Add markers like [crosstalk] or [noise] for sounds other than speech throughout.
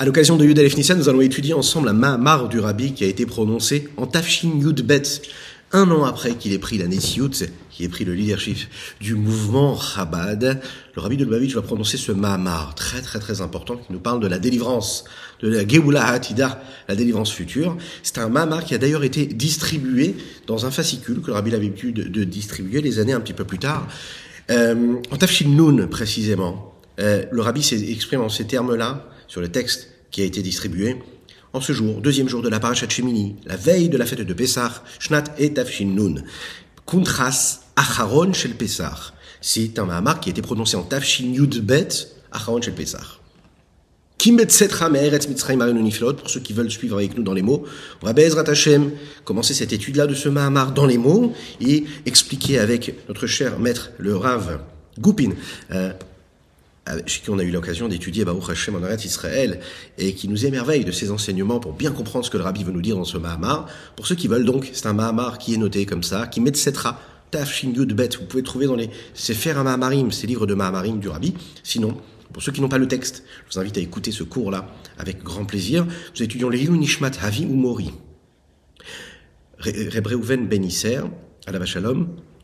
À l'occasion de Yud Alef nous allons étudier ensemble un Mahamar du Rabbi qui a été prononcé en Tafshin Yud Bet, un an après qu'il ait pris la Nesiut, qui ait pris le leadership du mouvement Chabad. Le Rabbi de Lubavitch va prononcer ce Mahamar très très très important qui nous parle de la délivrance, de la Geoula Hatida, la délivrance future. C'est un Mahamar qui a d'ailleurs été distribué dans un fascicule que le Rabbi avait l'habitude de distribuer des années un petit peu plus tard, euh, en Tafshin Nun précisément. Euh, le Rabbi s'exprime en ces termes-là sur le texte qui a été distribué. En ce jour, deuxième jour de la parachat Shemini, la veille de la fête de Pessah, Shnat et Tafshin Nun, Kuntras Acharon Shel Pessah. C'est un Mahamar qui a été prononcé en Tafshin Yud Bet, Acharon Shel Pessah. Pour ceux qui veulent suivre avec nous dans les mots, on va Hashem commencer cette étude-là de ce Mahamar dans les mots et expliquer avec notre cher maître, le Rav Goupin, euh, chez qui on a eu l'occasion d'étudier Baruch Hashem en Eretz Israël, et qui nous émerveille de ses enseignements pour bien comprendre ce que le Rabbi veut nous dire dans ce Mahamar. Pour ceux qui veulent donc, c'est un Mahamar qui est noté comme ça, qui met Setra, Tafshin Yud Bet. Vous pouvez trouver dans les un Mahamarim, ces livres de Mahamarim du Rabbi. Sinon, pour ceux qui n'ont pas le texte, je vous invite à écouter ce cours-là avec grand plaisir. Nous étudions les Nishmat Havi ou Mori. Rebreuven Ben Isser, à la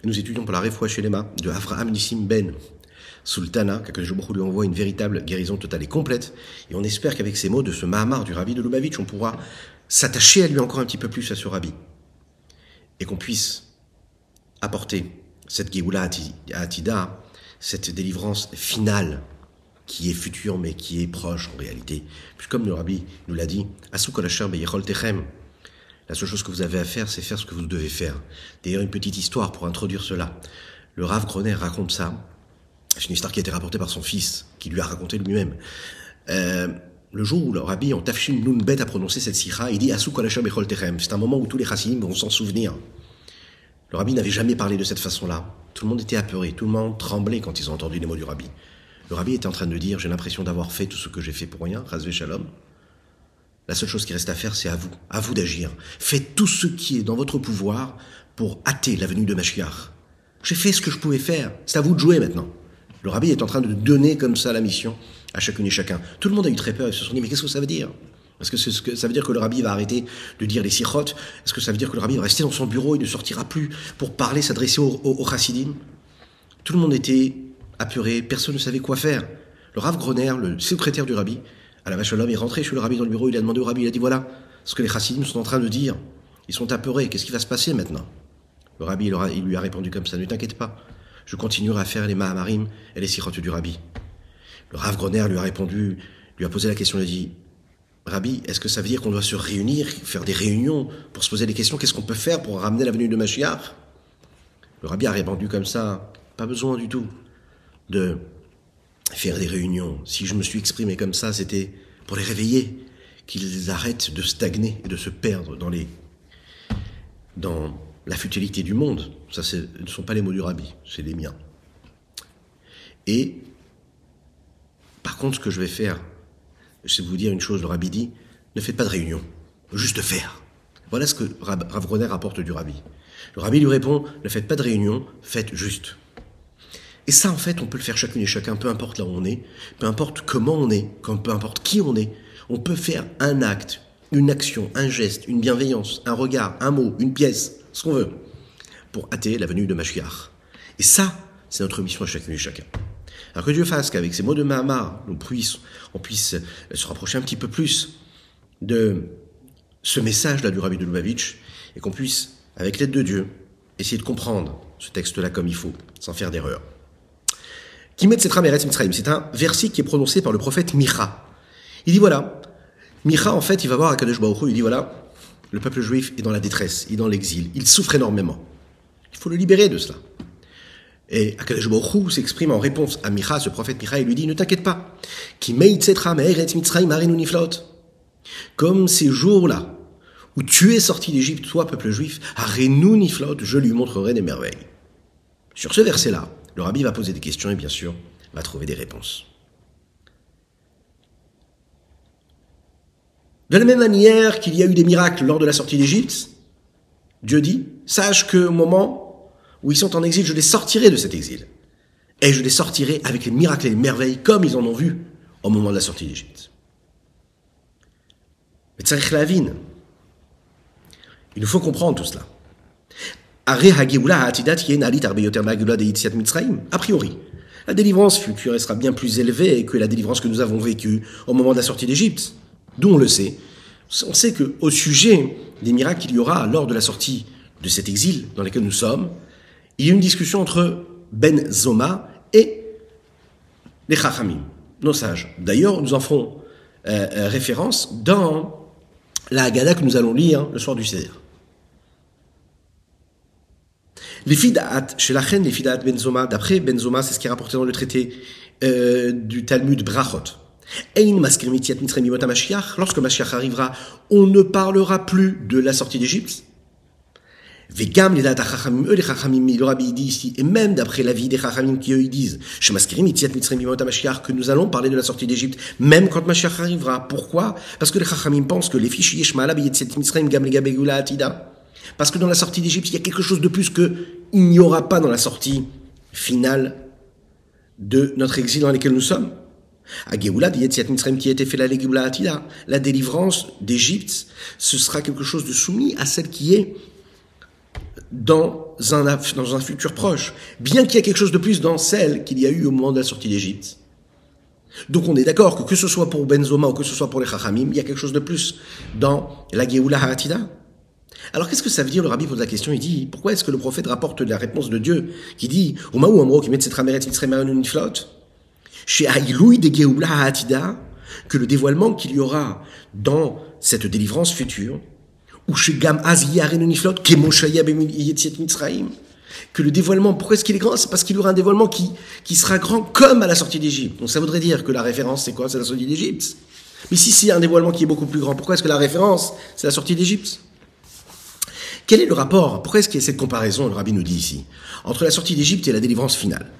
nous étudions pour la Refoua Shelema de Avraham Nissim Ben Sultana, qu'Akadosh lui envoie une véritable guérison totale et complète. Et on espère qu'avec ces mots de ce Mahamar du Rabbi de Lubavitch, on pourra s'attacher à lui encore un petit peu plus à ce Rabbi. Et qu'on puisse apporter cette Géoula Atida, cette délivrance finale qui est future mais qui est proche en réalité. Puis comme le Rabbi nous l'a dit, Techem, la seule chose que vous avez à faire, c'est faire ce que vous devez faire. D'ailleurs, une petite histoire pour introduire cela. Le Rav Groner raconte ça c'est une histoire qui a été rapportée par son fils, qui lui a raconté lui-même. Euh, le jour où le rabbi en Tafshin Nunbet a prononcé cette sikha, il dit Asu Echol Terem. C'est un moment où tous les chassidim vont s'en souvenir. Le rabbi n'avait jamais parlé de cette façon-là. Tout le monde était apeuré, tout le monde tremblait quand ils ont entendu les mots du rabbi. Le rabbi était en train de dire J'ai l'impression d'avoir fait tout ce que j'ai fait pour rien, Razvé Shalom. La seule chose qui reste à faire, c'est à vous, à vous d'agir. Faites tout ce qui est dans votre pouvoir pour hâter la venue de Mashiach. J'ai fait ce que je pouvais faire. C'est à vous de jouer maintenant. Le rabbi est en train de donner comme ça la mission à chacune et chacun. Tout le monde a eu très peur. Ils se sont dit, mais qu'est-ce que ça veut dire? Est-ce que, ça veut dire que le rabbi va arrêter de dire les sirotes Est-ce que ça veut dire que le rabbi va rester dans son bureau et ne sortira plus pour parler, s'adresser aux, au Tout le monde était apeuré, personne ne savait quoi faire. Le Rav Groner, le secrétaire du rabbi, à la vache l'homme, est rentré chez le rabbi dans le bureau, il a demandé au rabbi, il a dit voilà ce que les chassidim sont en train de dire. Ils sont apeurés, qu'est-ce qui va se passer maintenant? Le rabbi, lui a répondu comme ça, ne t'inquiète pas je continuerai à faire les Mahamarim et les sirotes du Rabbi. Le Rav Groner lui a répondu, lui a posé la question, il a dit, Rabbi, est-ce que ça veut dire qu'on doit se réunir, faire des réunions pour se poser des questions? Qu'est-ce qu'on peut faire pour ramener la venue de Mashiach? Le Rabbi a répondu comme ça, pas besoin du tout de faire des réunions. Si je me suis exprimé comme ça, c'était pour les réveiller, qu'ils arrêtent de stagner et de se perdre dans les dans la futilité du monde. Ça, ce ne sont pas les mots du rabbi, c'est les miens. Et, par contre, ce que je vais faire, vais vous dire une chose, le rabbi dit, ne faites pas de réunion, juste faire. Voilà ce que Rav Groner rapporte du rabbi. Le rabbi lui répond, ne faites pas de réunion, faites juste. Et ça, en fait, on peut le faire chacune et chacun, peu importe là où on est, peu importe comment on est, peu importe qui on est. On peut faire un acte, une action, un geste, une bienveillance, un regard, un mot, une pièce, ce qu'on veut, pour hâter la venue de Mashiach. Et ça, c'est notre mission à chacun et chacun. Alors que Dieu fasse qu'avec ces mots de Mahamar, on puisse, on puisse se rapprocher un petit peu plus de ce message-là du Rabbi de Lubavitch, et qu'on puisse, avec l'aide de Dieu, essayer de comprendre ce texte-là comme il faut, sans faire d'erreur. C'est un verset qui est prononcé par le prophète Micha. Il dit voilà, Micha en fait, il va voir à Kadesh Baruch il dit voilà, le peuple juif est dans la détresse, il est dans l'exil, il souffre énormément. Il faut le libérer de cela. Et Akadosh Baruch s'exprime en réponse à Micha, ce prophète Micha, il lui dit, ne t'inquiète pas, comme ces jours-là, où tu es sorti d'Égypte, toi, peuple juif, Arenu Niflot, je lui montrerai des merveilles. Sur ce verset-là, le rabbi va poser des questions et bien sûr, va trouver des réponses. De la même manière qu'il y a eu des miracles lors de la sortie d'Égypte, Dieu dit, sache que au moment où ils sont en exil, je les sortirai de cet exil. Et je les sortirai avec les miracles et les merveilles comme ils en ont vu au moment de la sortie d'Égypte. Il nous faut comprendre tout cela. A priori, la délivrance future sera bien plus élevée que la délivrance que nous avons vécue au moment de la sortie d'Égypte. D'où on le sait. On sait qu'au sujet des miracles qu'il y aura lors de la sortie de cet exil dans lequel nous sommes, il y a une discussion entre Ben Zoma et les Chachamim, nos sages. D'ailleurs, nous en ferons euh, euh, référence dans la Haggadah que nous allons lire le soir du Seder. Les Fidaat, chez la reine, les Fidaat Benzoma, d'après Benzoma, c'est ce qui est rapporté dans le traité euh, du Talmud Brachot. Lorsque Mashiach arrivera, on ne parlera plus de la sortie d'Égypte. Vegam les les chachamim, le rabbi dit ici, et même d'après la vie des chachamim qui eux ils disent, que nous allons parler de la sortie d'Égypte, même quand Mashiach arrivera. Pourquoi? Parce que les chachamim pensent que les fichiers gam atida. Parce que dans la sortie d'Égypte, il y a quelque chose de plus que il n'y aura pas dans la sortie finale de notre exil dans lequel nous sommes. La délivrance d'Égypte, ce sera quelque chose de soumis à celle qui est dans un, dans un futur proche. Bien qu'il y ait quelque chose de plus dans celle qu'il y a eu au moment de la sortie d'Égypte. Donc on est d'accord que que ce soit pour Benzoma ou que ce soit pour les Chachamim, il y a quelque chose de plus dans la Geoula Haratida. Alors qu'est-ce que ça veut dire? Le rabbi pose la question, il dit pourquoi est-ce que le prophète rapporte la réponse de Dieu qui dit Omaou Amro qui met cette chez Aïloui de Geoula Hatida que le dévoilement qu'il y aura dans cette délivrance future que le dévoilement, pourquoi est-ce qu'il est grand? C'est parce qu'il y aura un dévoilement qui, qui sera grand comme à la sortie d'Égypte. Donc ça voudrait dire que la référence, c'est quoi? C'est la sortie d'Égypte. Mais si c'est un dévoilement qui est beaucoup plus grand, pourquoi est-ce que la référence, c'est la sortie d'Égypte? Quel est le rapport? Pourquoi est-ce qu'il y a cette comparaison, le rabbi nous dit ici, entre la sortie d'Égypte et la délivrance finale.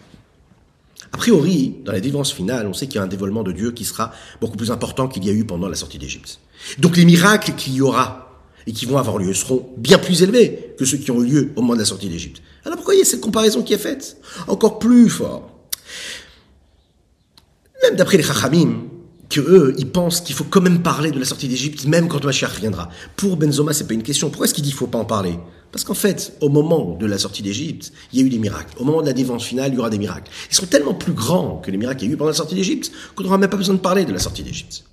A priori, dans la délivrance finale, on sait qu'il y a un dévoilement de Dieu qui sera beaucoup plus important qu'il y a eu pendant la sortie d'Égypte. Donc les miracles qu'il y aura et qui vont avoir lieu seront bien plus élevés que ceux qui ont eu lieu au moment de la sortie d'Égypte. Alors pourquoi il y a cette comparaison qui est faite Encore plus fort? Même d'après les Chachamim, que eux, ils pensent qu'il faut quand même parler de la sortie d'Égypte, même quand Mashiach reviendra. Pour Benzoma, c'est pas une question. Pourquoi est-ce qu'il dit qu'il faut pas en parler? Parce qu'en fait, au moment de la sortie d'Égypte, il y a eu des miracles. Au moment de la défense finale, il y aura des miracles. Ils sont tellement plus grands que les miracles qu'il y a eu pendant la sortie d'Égypte qu'on n'aura même pas besoin de parler de la sortie d'Égypte.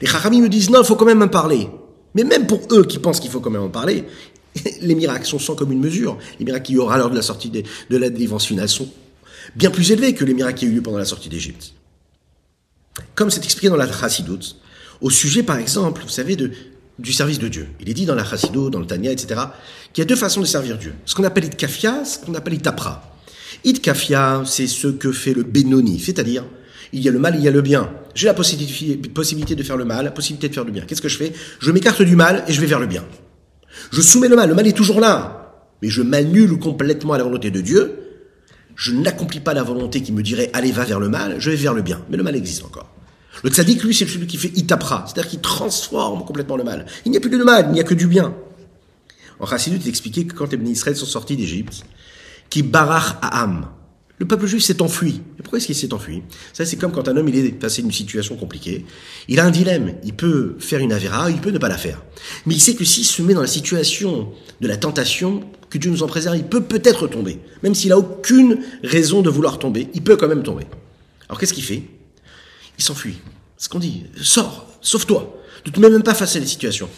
Les Chachamim nous disent non, il faut quand même en parler. Mais même pour eux qui pensent qu'il faut quand même en parler, [laughs] les miracles sont sans commune mesure. Les miracles qu'il y aura lors de la sortie de, la défense finale sont bien plus élevés que les miracles qui ont eu lieu pendant la sortie d'Égypte. Comme c'est expliqué dans la Chassidoute, au sujet, par exemple, vous savez, de, du service de Dieu. Il est dit dans la Chassidoute, dans le Tanya, etc., qu'il y a deux façons de servir Dieu. Ce qu'on appelle Itkafia, ce qu'on appelle Itapra. Itkafia, c'est ce que fait le Benoni, c'est-à-dire, il y a le mal, il y a le bien. J'ai la possibilité de faire le mal, la possibilité de faire le bien. Qu'est-ce que je fais? Je m'écarte du mal et je vais vers le bien. Je soumets le mal, le mal est toujours là, mais je m'annule complètement à la volonté de Dieu, je n'accomplis pas la volonté qui me dirait allez va vers le mal, je vais vers le bien. Mais le mal existe encore. Le tzaddik, lui, c'est celui qui fait itapra, c'est-à-dire qui transforme complètement le mal. Il n'y a plus de mal, il n'y a que du bien. En Chassidut, il expliquait que quand les Israël sont sortis d'Égypte, qui barach Aham, le peuple juif s'est enfui. Et pourquoi est-ce qu'il s'est enfui? Ça, c'est comme quand un homme il est passé une situation compliquée. Il a un dilemme. Il peut faire une avéra, il peut ne pas la faire. Mais il sait que s'il se met dans la situation de la tentation, que Dieu nous en préserve, il peut peut-être tomber. Même s'il a aucune raison de vouloir tomber, il peut quand même tomber. Alors qu'est-ce qu'il fait? Il s'enfuit. Ce qu'on dit. Sors, sauve-toi. Ne te mets même pas face à les situations.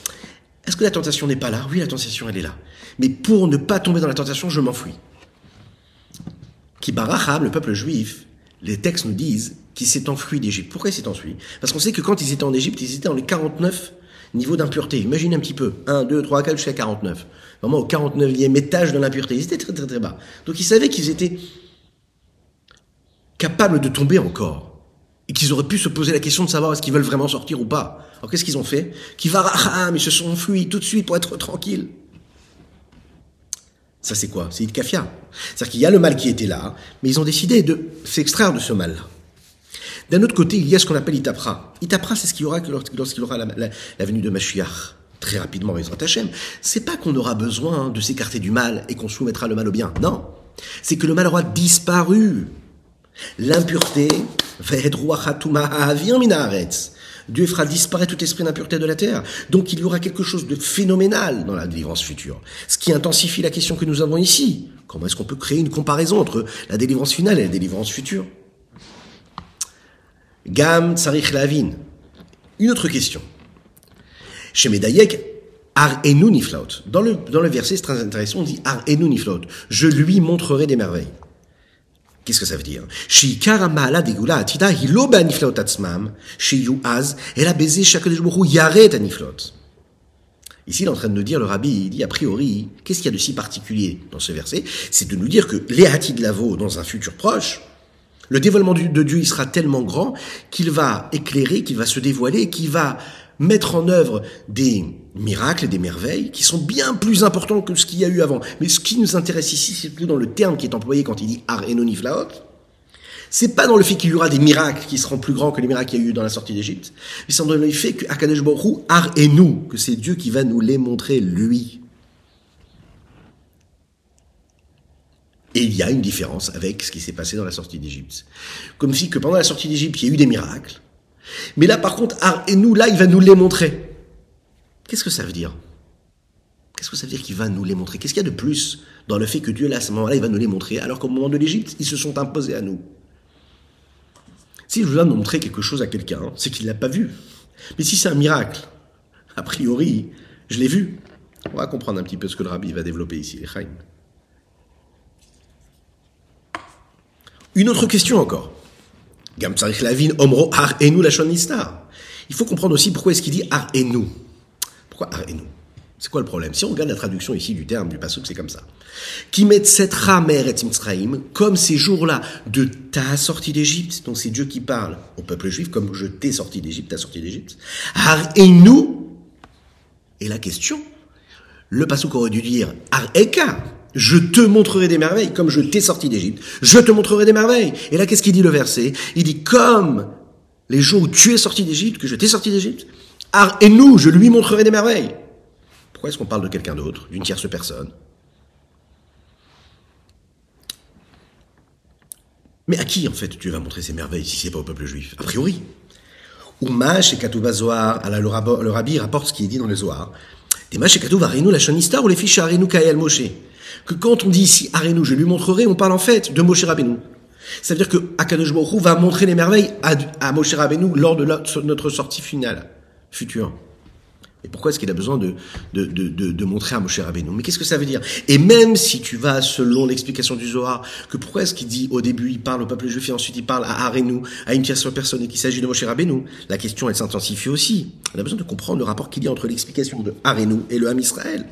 Est-ce que la tentation n'est pas là? Oui, la tentation, elle est là. Mais pour ne pas tomber dans la tentation, je m'enfuis. Qui baracham, le peuple juif, les textes nous disent qu'il s'est enfui d'Égypte. Pourquoi il s'est enfui? Parce qu'on sait que quand ils étaient en Égypte, ils étaient dans les 49 niveaux d'impureté. Imaginez un petit peu. 1, 2, 3, 4 jusqu'à 49. Vraiment au 49e étage de l'impureté. Ils étaient très très très bas. Donc ils savaient qu'ils étaient capables de tomber encore. Et qu'ils auraient pu se poser la question de savoir est-ce qu'ils veulent vraiment sortir ou pas. Alors qu'est-ce qu'ils ont fait? Qui va ils se sont enfuis tout de suite pour être tranquilles. Ça, c'est quoi? C'est Itkafia. C'est-à-dire qu'il y a le mal qui était là, mais ils ont décidé de s'extraire de ce mal-là. D'un autre côté, il y a ce qu'on appelle Itapra. Itapra, c'est ce qu'il y aura lorsqu'il aura la, venue de Mashiach. Très rapidement, ils Hachem. C'est pas qu'on aura besoin de s'écarter du mal et qu'on soumettra le mal au bien. Non. C'est que le mal aura disparu. L'impureté, Dieu fera disparaître tout esprit d'impureté de la terre. Donc il y aura quelque chose de phénoménal dans la délivrance future. Ce qui intensifie la question que nous avons ici. Comment est-ce qu'on peut créer une comparaison entre la délivrance finale et la délivrance future? Gam Tsarich Lavin. Une autre question. Chez Medayek, Ar enu niflaut. Dans le, dans le verset, c'est très intéressant, on dit Ar enu niflaut. Je lui montrerai des merveilles. Qu'est-ce que ça veut dire? Ici, il est en train de nous dire, le rabbi, il dit, a priori, qu'est-ce qu'il y a de si particulier dans ce verset? C'est de nous dire que les de lavo, dans un futur proche, le dévoilement de Dieu, il sera tellement grand qu'il va éclairer, qu'il va se dévoiler, qu'il va mettre en œuvre des miracles et des merveilles qui sont bien plus importants que ce qu'il y a eu avant. Mais ce qui nous intéresse ici, c'est plutôt dans le terme qui est employé quand il dit Ar Enoniflaot. C'est pas dans le fait qu'il y aura des miracles qui seront plus grands que les miracles qu'il y a eu dans la sortie d'Égypte, mais c'est dans le fait que Akadosh Baruch Ar nous, que c'est Dieu qui va nous les montrer lui. Et il y a une différence avec ce qui s'est passé dans la sortie d'Égypte. Comme si que pendant la sortie d'Égypte, il y a eu des miracles, mais là, par contre, et nous, là, il va nous les montrer. Qu'est-ce que ça veut dire? Qu'est-ce que ça veut dire qu'il va nous les montrer? Qu'est-ce qu'il y a de plus dans le fait que Dieu, là, à ce moment-là, il va nous les montrer, alors qu'au moment de l'Égypte, ils se sont imposés à nous? Si je dois montrer quelque chose à quelqu'un, c'est qu'il ne l'a pas vu. Mais si c'est un miracle, a priori, je l'ai vu. On va comprendre un petit peu ce que le rabbi va développer ici, les Une autre question encore. Omro Ar Enu Il faut comprendre aussi pourquoi est-ce qu'il dit Ar Enu. Pourquoi Ar Enu C'est quoi le problème? Si on regarde la traduction ici du terme du pasuk, c'est comme ça. Qui met cette ramer et comme ces jours-là de ta sortie d'Égypte, donc c'est Dieu qui parle au peuple juif, comme je t'ai sorti d'Égypte, ta sortie d'Égypte. Ar Enu. Et la question, le pasuk aurait dû dire Ar Eka je te montrerai des merveilles comme je t'ai sorti d'Égypte. Je te montrerai des merveilles. Et là, qu'est-ce qu'il dit le verset? Il dit comme les jours où tu es sorti d'Égypte, que je t'ai sorti d'Égypte. Et nous, je lui montrerai des merveilles. Pourquoi est-ce qu'on parle de quelqu'un d'autre, d'une tierce personne? Mais à qui, en fait, tu vas montrer ces merveilles si c'est pas au peuple juif? A priori. Oumash et Katouba Zohar, le, rabbi rapporte ce qui est dit dans le Zohar. Dimash et Katouba Arinu la Shonistar ou les fiches Arinu Kael Moshe que quand on dit ici Arenu, je lui montrerai, on parle en fait de Moshe Rabbeinu. C'est-à-dire que Akadosh Baruch va montrer les merveilles à, Moshe Rabbeinu lors de notre sortie finale, future. Et pourquoi est-ce qu'il a besoin de, de, de, de, montrer à Moshe Rabbeinu? Mais qu'est-ce que ça veut dire? Et même si tu vas selon l'explication du Zohar, que pourquoi est-ce qu'il dit au début il parle au peuple juif et ensuite il parle à Arenu, à une tierce personne et qu'il s'agit de Moshe Rabbeinu, la question elle s'intensifie aussi. On a besoin de comprendre le rapport qu'il y a entre l'explication de Arenu et le Ham Israël.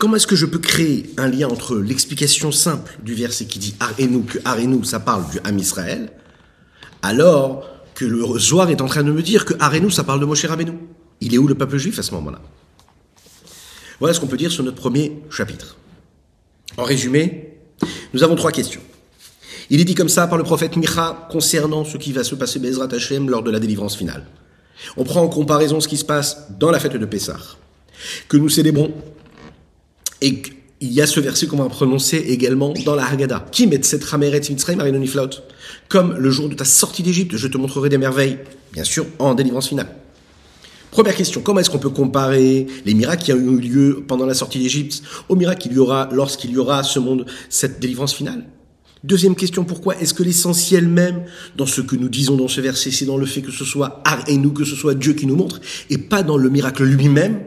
Comment est-ce que je peux créer un lien entre l'explication simple du verset qui dit Arenu, que Arenu, ça parle du Ham Israël, alors que le Zohar est en train de me dire que Arenu, ça parle de Moshe Rabbeinu Il est où le peuple juif à ce moment-là? Voilà ce qu'on peut dire sur notre premier chapitre. En résumé, nous avons trois questions. Il est dit comme ça par le prophète Micha concernant ce qui va se passer Bezrat Hashem lors de la délivrance finale. On prend en comparaison ce qui se passe dans la fête de Pessah, que nous célébrons et il y a ce verset qu'on va prononcer également dans la Haggadah. Met cette rameret Comme le jour de ta sortie d'Égypte, je te montrerai des merveilles, bien sûr, en délivrance finale. Première question, comment est-ce qu'on peut comparer les miracles qui ont eu lieu pendant la sortie d'Égypte aux miracles qu'il y aura lorsqu'il y aura ce monde, cette délivrance finale? Deuxième question, pourquoi est-ce que l'essentiel même dans ce que nous disons dans ce verset, c'est dans le fait que ce soit Ar et nous, que ce soit Dieu qui nous montre, et pas dans le miracle lui-même?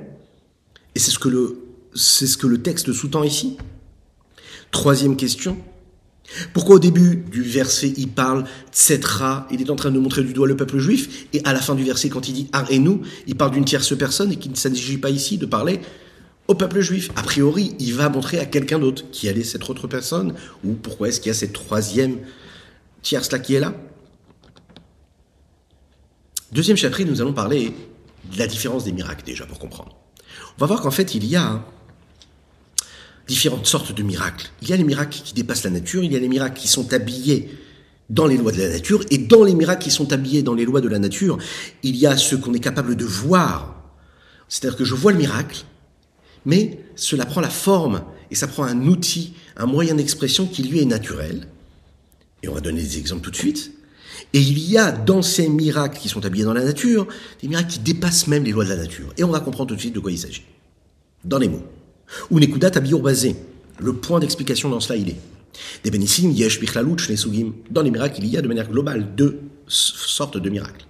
Et c'est ce que le c'est ce que le texte sous-tend ici. Troisième question. Pourquoi au début du verset il parle Tsetra, il est en train de montrer du doigt le peuple juif, et à la fin du verset quand il dit Ar et nous, il parle d'une tierce personne et qu'il ne s'agit pas ici de parler au peuple juif. A priori, il va montrer à quelqu'un d'autre qui allait cette autre personne, ou pourquoi est-ce qu'il y a cette troisième tierce là qui est là? Deuxième chapitre, nous allons parler de la différence des miracles déjà pour comprendre. On va voir qu'en fait il y a différentes sortes de miracles. Il y a les miracles qui dépassent la nature, il y a les miracles qui sont habillés dans les lois de la nature, et dans les miracles qui sont habillés dans les lois de la nature, il y a ce qu'on est capable de voir. C'est-à-dire que je vois le miracle, mais cela prend la forme, et ça prend un outil, un moyen d'expression qui lui est naturel. Et on va donner des exemples tout de suite. Et il y a dans ces miracles qui sont habillés dans la nature, des miracles qui dépassent même les lois de la nature. Et on va comprendre tout de suite de quoi il s'agit. Dans les mots. Ou Nekudat basé. Le point d'explication dans cela, il est. Des bénissim, yesh Dans les miracles, il y a de manière globale deux sortes de miracles.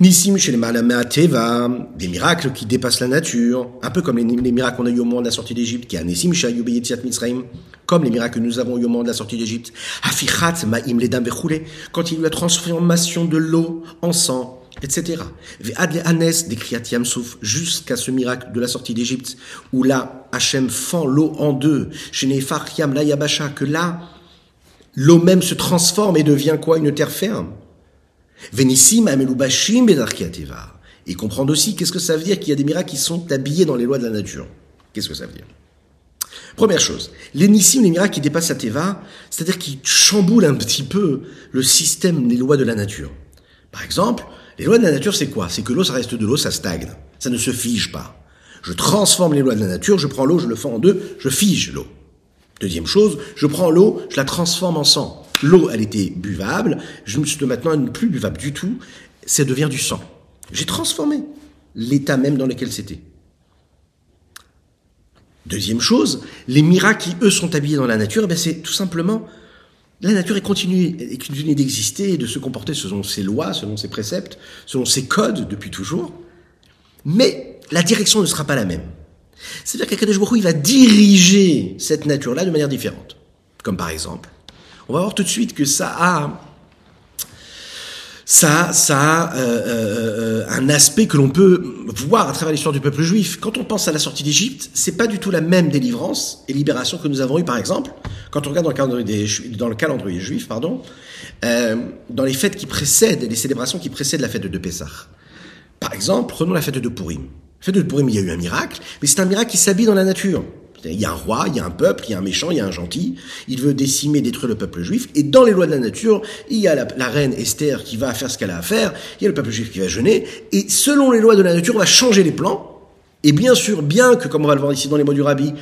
Nissim chez les Teva, des miracles qui dépassent la nature, un peu comme les, miracles qu'on a eu au moment de la sortie d'Égypte, qui a Nissim Mitzrayim, comme les miracles que nous avons eu au moment de la sortie d'Égypte. Afichat Ma'im Ledam quand il y a eu la transformation de l'eau en sang, etc. Ve'ad Anes des jusqu'à ce miracle de la sortie d'Égypte, où là, Hachem fend l'eau en deux, Yam la que là, l'eau même se transforme et devient quoi? Une terre ferme. Venissim Amelubashim Bedarkiateva. Et comprendre aussi qu'est-ce que ça veut dire qu'il y a des miracles qui sont habillés dans les lois de la nature. Qu'est-ce que ça veut dire? Première chose, les nissim, les miracles qui dépassent la teva, c'est-à-dire qui chamboulent un petit peu le système des lois de la nature. Par exemple, les lois de la nature, c'est quoi? C'est que l'eau, ça reste de l'eau, ça stagne. Ça ne se fige pas. Je transforme les lois de la nature, je prends l'eau, je le fais en deux, je fige l'eau. Deuxième chose, je prends l'eau, je la transforme en sang. L'eau, elle était buvable, je me suis maintenant elle plus buvable du tout, ça devient du sang. J'ai transformé l'état même dans lequel c'était. Deuxième chose, les miracles qui, eux, sont habillés dans la nature, eh ben c'est tout simplement la nature est continue, d'exister et de se comporter selon ses lois, selon ses préceptes, selon ses codes depuis toujours. Mais la direction ne sera pas la même. C'est-à-dire qu'Akadosh Baruch il va diriger cette nature-là de manière différente. Comme par exemple, on va voir tout de suite que ça a ça, ça a euh, euh, un aspect que l'on peut voir à travers l'histoire du peuple juif. Quand on pense à la sortie d'Égypte, c'est pas du tout la même délivrance et libération que nous avons eu, par exemple, quand on regarde dans le calendrier, juif, pardon, euh, dans les fêtes qui précèdent, les célébrations qui précèdent la fête de Pessah. Par exemple, prenons la fête de Purim. Fête de Purim, il y a eu un miracle, mais c'est un miracle qui s'habille dans la nature. Il y a un roi, il y a un peuple, il y a un méchant, il y a un gentil. Il veut décimer, détruire le peuple juif. Et dans les lois de la nature, il y a la, reine Esther qui va faire ce qu'elle a à faire. Il y a le peuple juif qui va jeûner. Et selon les lois de la nature, on va changer les plans. Et bien sûr, bien que, comme on va le voir ici dans les mots du rabbi,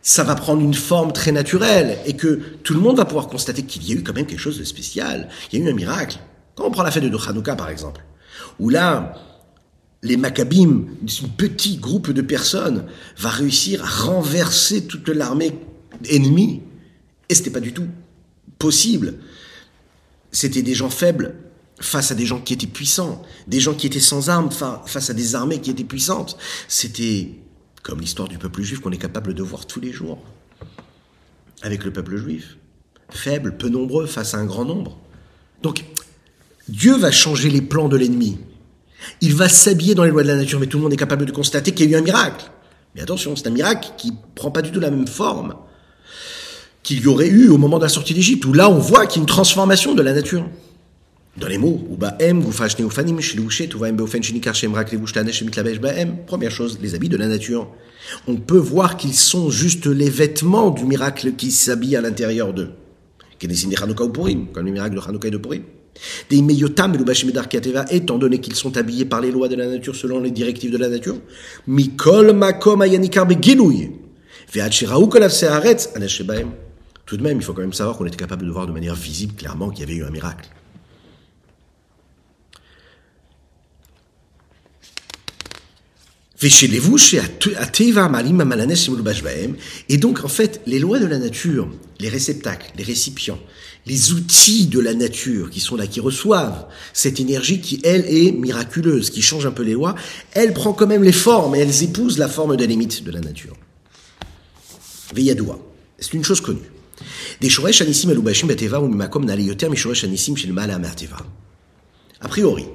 ça va prendre une forme très naturelle et que tout le monde va pouvoir constater qu'il y a eu quand même quelque chose de spécial. Il y a eu un miracle. Quand on prend la fête de Hanouka, par exemple, où là, les Maccabim, un petit groupe de personnes, va réussir à renverser toute l'armée ennemie. Et c'était pas du tout possible. C'était des gens faibles face à des gens qui étaient puissants, des gens qui étaient sans armes face à des armées qui étaient puissantes. C'était comme l'histoire du peuple juif qu'on est capable de voir tous les jours. Avec le peuple juif. Faible, peu nombreux face à un grand nombre. Donc, Dieu va changer les plans de l'ennemi. Il va s'habiller dans les lois de la nature, mais tout le monde est capable de constater qu'il y a eu un miracle. Mais attention, c'est un miracle qui prend pas du tout la même forme qu'il y aurait eu au moment de la sortie d'Égypte, où là on voit qu'il y a une transformation de la nature. Dans les mots, première chose, les habits de la nature. On peut voir qu'ils sont juste les vêtements du miracle qui s'habille à l'intérieur d'eux. Comme le miracle de Hanouka et de Purim. Des Meyotam étant donné qu'ils sont habillés par les lois de la nature selon les directives de la nature, Mikol Makom. Tout de même, il faut quand même savoir qu'on était capable de voir de manière visible clairement qu'il y avait eu un miracle. Et donc, en fait, les lois de la nature, les réceptacles, les récipients, les outils de la nature qui sont là, qui reçoivent cette énergie qui, elle, est miraculeuse, qui change un peu les lois, elle prend quand même les formes et elles épousent la forme des limites de la nature. Veyadoua, c'est une chose connue. Des shoresh anissim elubashim beteva ou mimakom anissim A priori,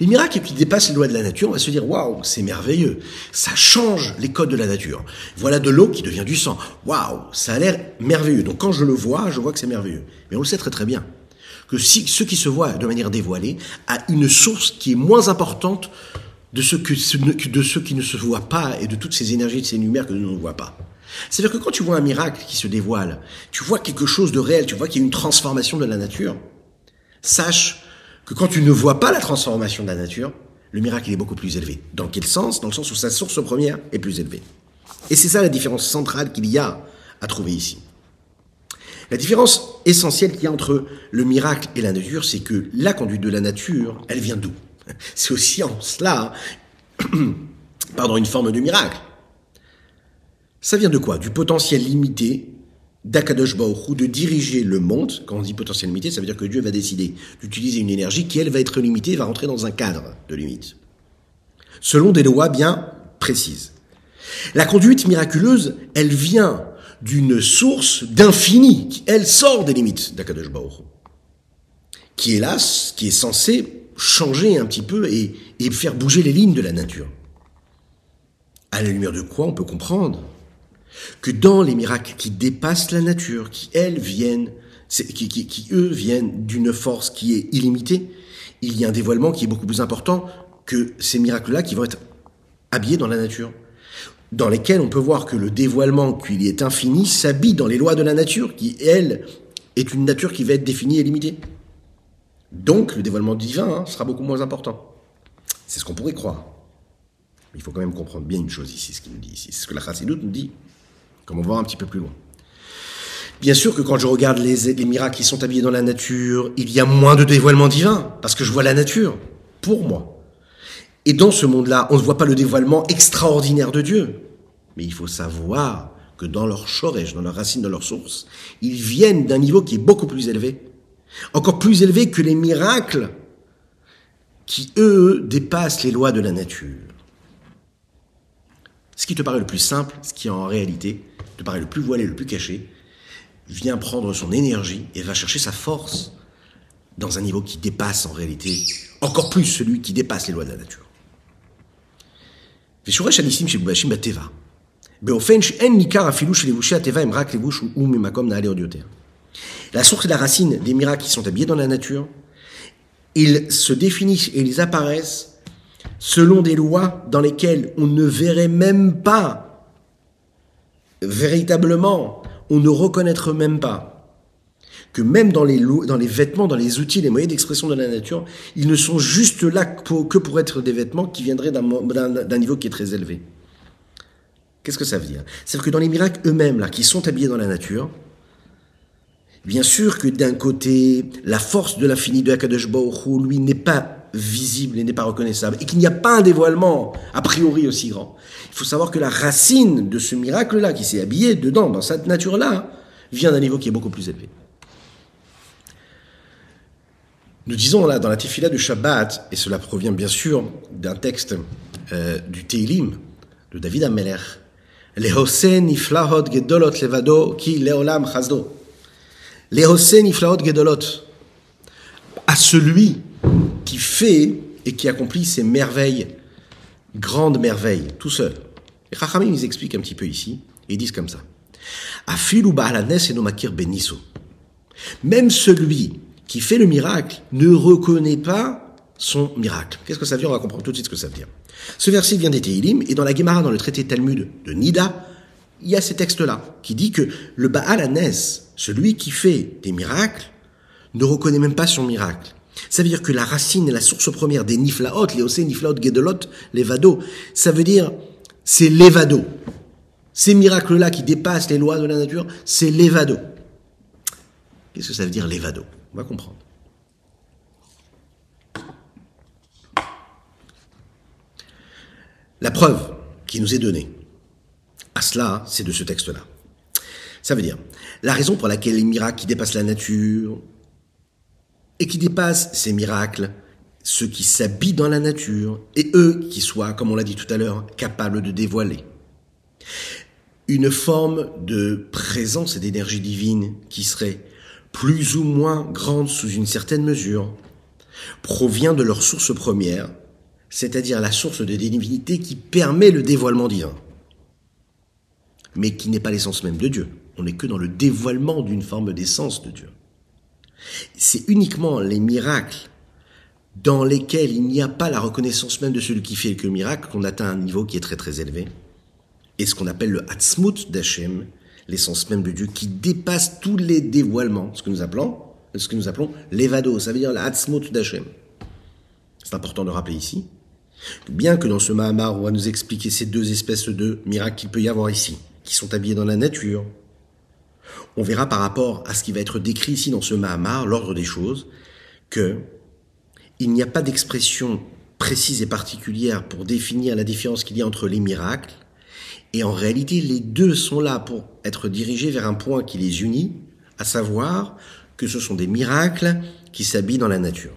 les miracles qui dépassent les lois de la nature, on va se dire waouh, c'est merveilleux. Ça change les codes de la nature. Voilà de l'eau qui devient du sang. Waouh, ça a l'air merveilleux. Donc quand je le vois, je vois que c'est merveilleux. Mais on le sait très très bien que si ce qui se voit de manière dévoilée a une source qui est moins importante de ce, que, de ce qui ne se voit pas et de toutes ces énergies, de ces lumières que nous ne voyons pas. C'est-à-dire que quand tu vois un miracle qui se dévoile, tu vois quelque chose de réel, tu vois qu'il y a une transformation de la nature, sache que quand tu ne vois pas la transformation de la nature, le miracle est beaucoup plus élevé. Dans quel sens? Dans le sens où sa source première est plus élevée. Et c'est ça la différence centrale qu'il y a à trouver ici. La différence essentielle qu'il y a entre le miracle et la nature, c'est que la conduite de la nature, elle vient d'où? C'est aussi en cela, [coughs] pardon, une forme de miracle. Ça vient de quoi? Du potentiel limité d'Akadosh Baruch de diriger le monde. Quand on dit potentiel limité, ça veut dire que Dieu va décider d'utiliser une énergie qui, elle, va être limitée, va rentrer dans un cadre de limite. Selon des lois bien précises. La conduite miraculeuse, elle vient d'une source d'infini, qui, elle, sort des limites d'Akadosh Baruch qui là, qui est censé changer un petit peu et faire bouger les lignes de la nature. À la lumière de quoi on peut comprendre que dans les miracles qui dépassent la nature, qui elles viennent, qui, qui, eux viennent d'une force qui est illimitée, il y a un dévoilement qui est beaucoup plus important que ces miracles-là qui vont être habillés dans la nature, dans lesquels on peut voir que le dévoilement qui est infini s'habille dans les lois de la nature, qui elle est une nature qui va être définie et limitée. Donc le dévoilement divin hein, sera beaucoup moins important. C'est ce qu'on pourrait croire. il faut quand même comprendre bien une chose ici, ce qu'il nous dit ici. C'est ce que la Chassidut nous dit comme on va voir un petit peu plus loin. Bien sûr que quand je regarde les, les miracles qui sont habillés dans la nature, il y a moins de dévoilement divin, parce que je vois la nature, pour moi. Et dans ce monde-là, on ne voit pas le dévoilement extraordinaire de Dieu. Mais il faut savoir que dans leur chorège, dans leur racine, dans leur source, ils viennent d'un niveau qui est beaucoup plus élevé. Encore plus élevé que les miracles qui, eux, dépassent les lois de la nature. Ce qui te paraît le plus simple, ce qui en réalité te paraît le plus voilé, le plus caché, vient prendre son énergie et va chercher sa force dans un niveau qui dépasse en réalité encore plus celui qui dépasse les lois de la nature. La source et la racine des miracles qui sont habillés dans la nature, ils se définissent et ils apparaissent selon des lois dans lesquelles on ne verrait même pas véritablement, on ne reconnaître même pas que même dans les, vêtements, dans les outils, les moyens d'expression de la nature, ils ne sont juste là que pour être des vêtements qui viendraient d'un niveau qui est très élevé. Qu'est-ce que ça veut dire? C'est que dans les miracles eux-mêmes, là, qui sont habillés dans la nature, bien sûr que d'un côté, la force de l'infini de Akadosh Baruch lui, n'est pas visible et n'est pas reconnaissable, et qu'il n'y a pas un dévoilement a priori aussi grand. Il faut savoir que la racine de ce miracle-là, qui s'est habillé dedans, dans cette nature-là, vient d'un niveau qui est beaucoup plus élevé. Nous disons là dans la tefila du Shabbat, et cela provient bien sûr d'un texte euh, du Teilim de David Ameler, niflahot gedolot levado ki leolam chazdo. niflahot gedolot. À celui qui fait et qui accomplit ces merveilles, grandes merveilles, tout seul. Les Chachamim, ils expliquent un petit peu ici, et ils disent comme ça. Et nomakir beniso. Même celui qui fait le miracle ne reconnaît pas son miracle. Qu'est-ce que ça veut dire? On va comprendre tout de suite ce que ça veut dire. Ce verset vient des Teilim, et dans la Gemara, dans le traité Talmud de Nida, il y a ces textes-là, qui dit que le Baal celui qui fait des miracles, ne reconnaît même pas son miracle. Ça veut dire que la racine et la source première des niflaot, les osé, niflaot, gedolot, les vado, ça veut dire c'est l'évado. Ces miracles-là qui dépassent les lois de la nature, c'est l'évado. Qu'est-ce que ça veut dire l'évado? On va comprendre. La preuve qui nous est donnée à cela, c'est de ce texte-là. Ça veut dire, la raison pour laquelle les miracles qui dépassent la nature, et qui dépassent ces miracles, ceux qui s'habillent dans la nature, et eux qui soient, comme on l'a dit tout à l'heure, capables de dévoiler. Une forme de présence et d'énergie divine qui serait plus ou moins grande sous une certaine mesure, provient de leur source première, c'est-à-dire la source de divinité qui permet le dévoilement divin, mais qui n'est pas l'essence même de Dieu. On n'est que dans le dévoilement d'une forme d'essence de Dieu. C'est uniquement les miracles dans lesquels il n'y a pas la reconnaissance même de celui qui fait le miracle qu'on atteint un niveau qui est très très élevé. Et ce qu'on appelle le Hatzmut d'Hachem, l'essence même de Dieu, qui dépasse tous les dévoilements, ce que nous appelons, ce que nous appelons l'évado, ça veut dire le Hatzmut d'Hachem. C'est important de rappeler ici, bien que dans ce Mahamar, on va nous expliquer ces deux espèces de miracles qu'il peut y avoir ici, qui sont habillés dans la nature, on verra par rapport à ce qui va être décrit ici dans ce Mahamar, l'ordre des choses, que il n'y a pas d'expression précise et particulière pour définir la différence qu'il y a entre les miracles, et en réalité les deux sont là pour être dirigés vers un point qui les unit, à savoir que ce sont des miracles qui s'habillent dans la nature.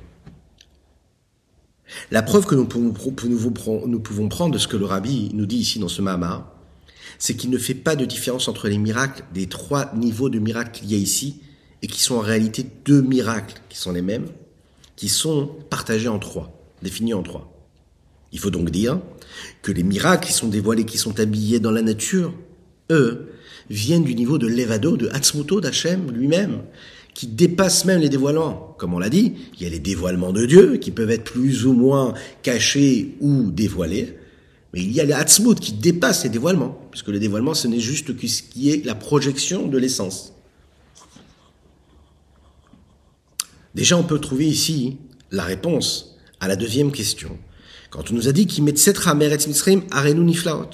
La preuve que nous pouvons, nous pouvons prendre de ce que le rabbi nous dit ici dans ce Mahama, c'est qu'il ne fait pas de différence entre les miracles des trois niveaux de miracles qu'il y a ici, et qui sont en réalité deux miracles qui sont les mêmes, qui sont partagés en trois, définis en trois. Il faut donc dire que les miracles qui sont dévoilés, qui sont habillés dans la nature, eux, viennent du niveau de l'Evado, de Hatzmuto, d'Hachem lui-même, qui dépassent même les dévoilements. Comme on l'a dit, il y a les dévoilements de Dieu, qui peuvent être plus ou moins cachés ou dévoilés, mais il y a les Hatzmut qui dépassent les dévoilements, puisque le dévoilement, ce n'est juste que ce qui est la projection de l'essence. Déjà, on peut trouver ici la réponse à la deuxième question. Quand on nous a dit qu'il met Eretz Mitzrim Arenu Niflaot.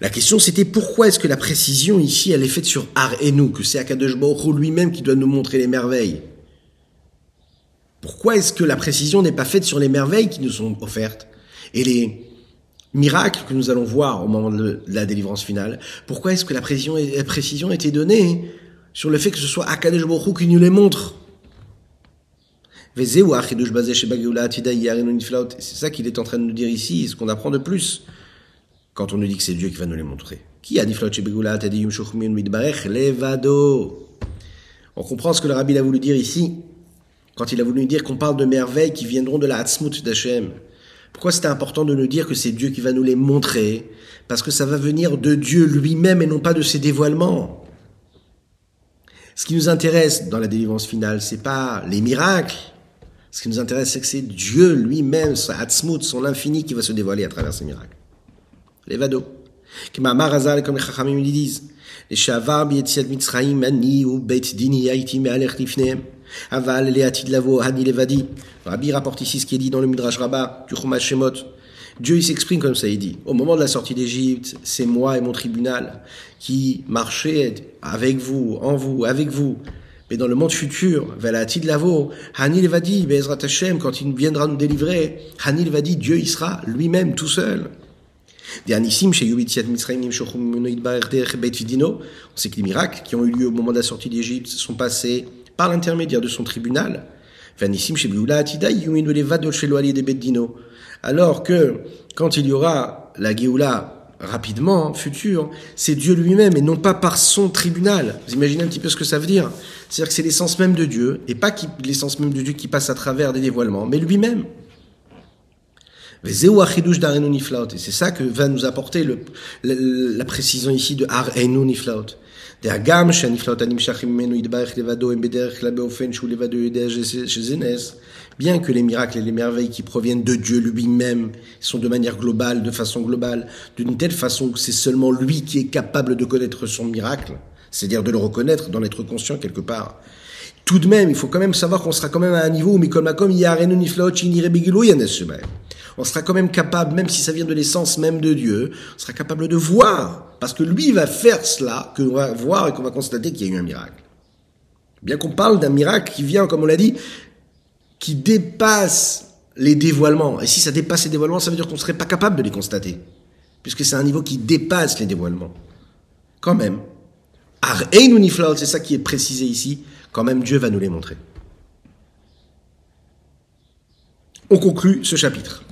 La question c'était pourquoi est-ce que la précision ici elle est faite sur Arenu, que c'est Akadosh Baruch lui-même qui doit nous montrer les merveilles? Pourquoi est-ce que la précision n'est pas faite sur les merveilles qui nous sont offertes? Et les miracles que nous allons voir au moment de la délivrance finale Pourquoi est-ce que la précision, a été donnée sur le fait que ce soit Akadosh Baruch qui nous les montre? C'est ça qu'il est en train de nous dire ici, ce qu'on apprend de plus quand on nous dit que c'est Dieu qui va nous les montrer. Qui a dit On comprend ce que le rabbi a voulu dire ici, quand il a voulu dire qu'on parle de merveilles qui viendront de la Hatzmut d'Hachem. Pourquoi c'était important de nous dire que c'est Dieu qui va nous les montrer? Parce que ça va venir de Dieu lui-même et non pas de ses dévoilements. Ce qui nous intéresse dans la délivrance finale, c'est pas les miracles, ce qui nous intéresse, c'est que c'est Dieu lui-même, sa Hatzmut, son infini, qui va se dévoiler à travers ces miracles. Les vados. Aval le'atid lavo hani levadi. Rabbi rapporte ici ce qui est dit dans le Midrash Rabbah, du Chumash Shemot. Dieu, il s'exprime comme ça, il dit, au moment de la sortie d'Égypte, c'est moi et mon tribunal qui marchait avec vous, en vous, avec vous, mais dans le monde futur, Velatid Lavo, Hanil va dire, Bezrat Hashem, quand il viendra nous délivrer, Hanil va dire, Dieu il sera lui-même tout seul. On sait que les miracles qui ont eu lieu au moment de la sortie d'Égypte sont passés par l'intermédiaire de son tribunal. Alors que, quand il y aura la Géoula rapidement, futur, c'est Dieu lui-même et non pas par son tribunal. Vous imaginez un petit peu ce que ça veut dire? C'est-à-dire que c'est l'essence même de Dieu, et pas l'essence même de Dieu qui passe à travers des dévoilements, mais lui-même. Et c'est ça que va nous apporter la, précision ici de Ar Enu Niflaot bien que les miracles et les merveilles qui proviennent de Dieu lui-même sont de manière globale, de façon globale, d'une telle façon que c'est seulement lui qui est capable de connaître son miracle, c'est-à-dire de le reconnaître, d'en être conscient quelque part. Tout de même, il faut quand même savoir qu'on sera quand même à un niveau où on sera quand même capable, même si ça vient de l'essence même de Dieu, on sera capable de voir, parce que lui va faire cela, que va voir et qu'on va constater qu'il y a eu un miracle. Bien qu'on parle d'un miracle qui vient, comme on l'a dit, qui dépasse les dévoilements. Et si ça dépasse les dévoilements, ça veut dire qu'on ne serait pas capable de les constater. Puisque c'est un niveau qui dépasse les dévoilements. Quand même. c'est ça qui est précisé ici. Quand même, Dieu va nous les montrer. On conclut ce chapitre.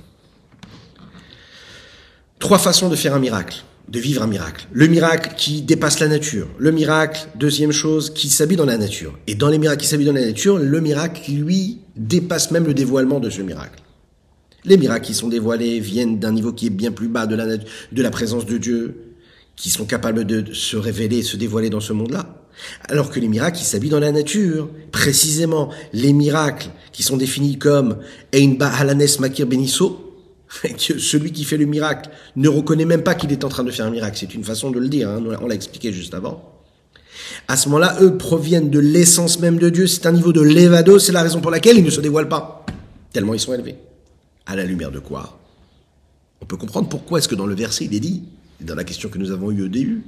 Trois façons de faire un miracle de vivre un miracle. Le miracle qui dépasse la nature. Le miracle, deuxième chose, qui s'habille dans la nature. Et dans les miracles qui s'habillent dans la nature, le miracle qui, lui, dépasse même le dévoilement de ce miracle. Les miracles qui sont dévoilés viennent d'un niveau qui est bien plus bas de la, de la présence de Dieu, qui sont capables de se révéler se dévoiler dans ce monde-là. Alors que les miracles qui s'habillent dans la nature, précisément les miracles qui sont définis comme Ein Halanes Makir Benisso, celui qui fait le miracle ne reconnaît même pas qu'il est en train de faire un miracle. C'est une façon de le dire, hein, on l'a expliqué juste avant. À ce moment-là, eux proviennent de l'essence même de Dieu. C'est un niveau de l'évado, c'est la raison pour laquelle ils ne se dévoilent pas, tellement ils sont élevés. À la lumière de quoi? On peut comprendre pourquoi est-ce que dans le verset il est dit dans la question que nous avons eue au début,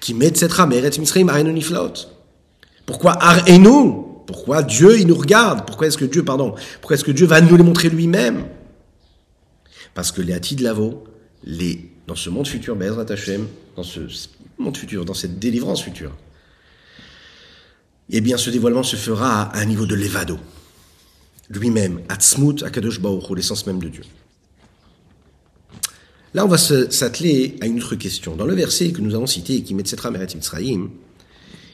qui met Tsetra, Meret Misraim, Arenoniflaot. Pourquoi Arenu Pourquoi Dieu, il nous regarde? Pourquoi est-ce que Dieu, pardon, pourquoi est-ce que Dieu va nous les montrer lui-même? Parce que les Hati de Lavo, les, dans ce monde futur, Bezrat Hashem, dans ce monde futur, dans cette délivrance future, eh bien, ce dévoilement se fera à un niveau de levado. Lui-même, Atzmut Akadosh Baruch l'essence même de Dieu. Là, on va s'atteler à une autre question. Dans le verset que nous avons cité, qui met Setra Meret Mitzrayim,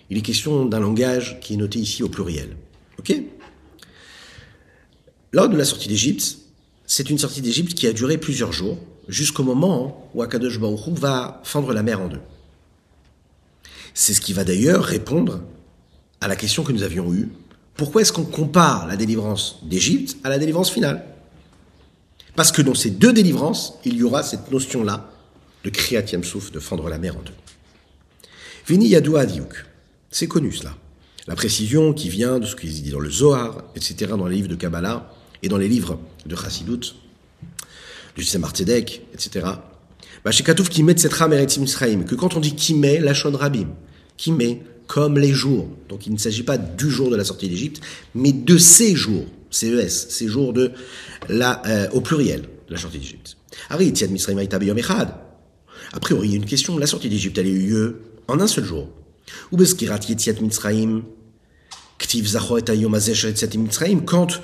il est question d'un langage qui est noté ici au pluriel. Ok? Lors de la sortie d'Égypte, c'est une sortie d'Égypte qui a duré plusieurs jours, jusqu'au moment où Akadosh Baruch va fendre la mer en deux. C'est ce qui va d'ailleurs répondre à la question que nous avions eue. Pourquoi est-ce qu'on compare la délivrance d'Égypte à la délivrance finale? Parce que dans ces deux délivrances, il y aura cette notion-là de Kriyat Yamsouf, de fendre la mer en deux. Vini Yadoua Diouk. C'est connu cela. La précision qui vient de ce qu'il dit dans le Zohar, etc., dans les livres de Kabbalah et dans les livres de Chassidut, du Tzemar Tzedek, etc. Bah, Katouf qui met cette Eretz Israël, que quand on dit qui met, la Rabim, qui met comme les jours. Donc il ne s'agit pas du jour de la sortie d'Égypte, mais de ces jours, CES, ces jours de la, euh, au pluriel de la sortie d'Égypte. A priori, il y a une question, la sortie d'Égypte, elle a eu lieu en un seul jour. Ou quand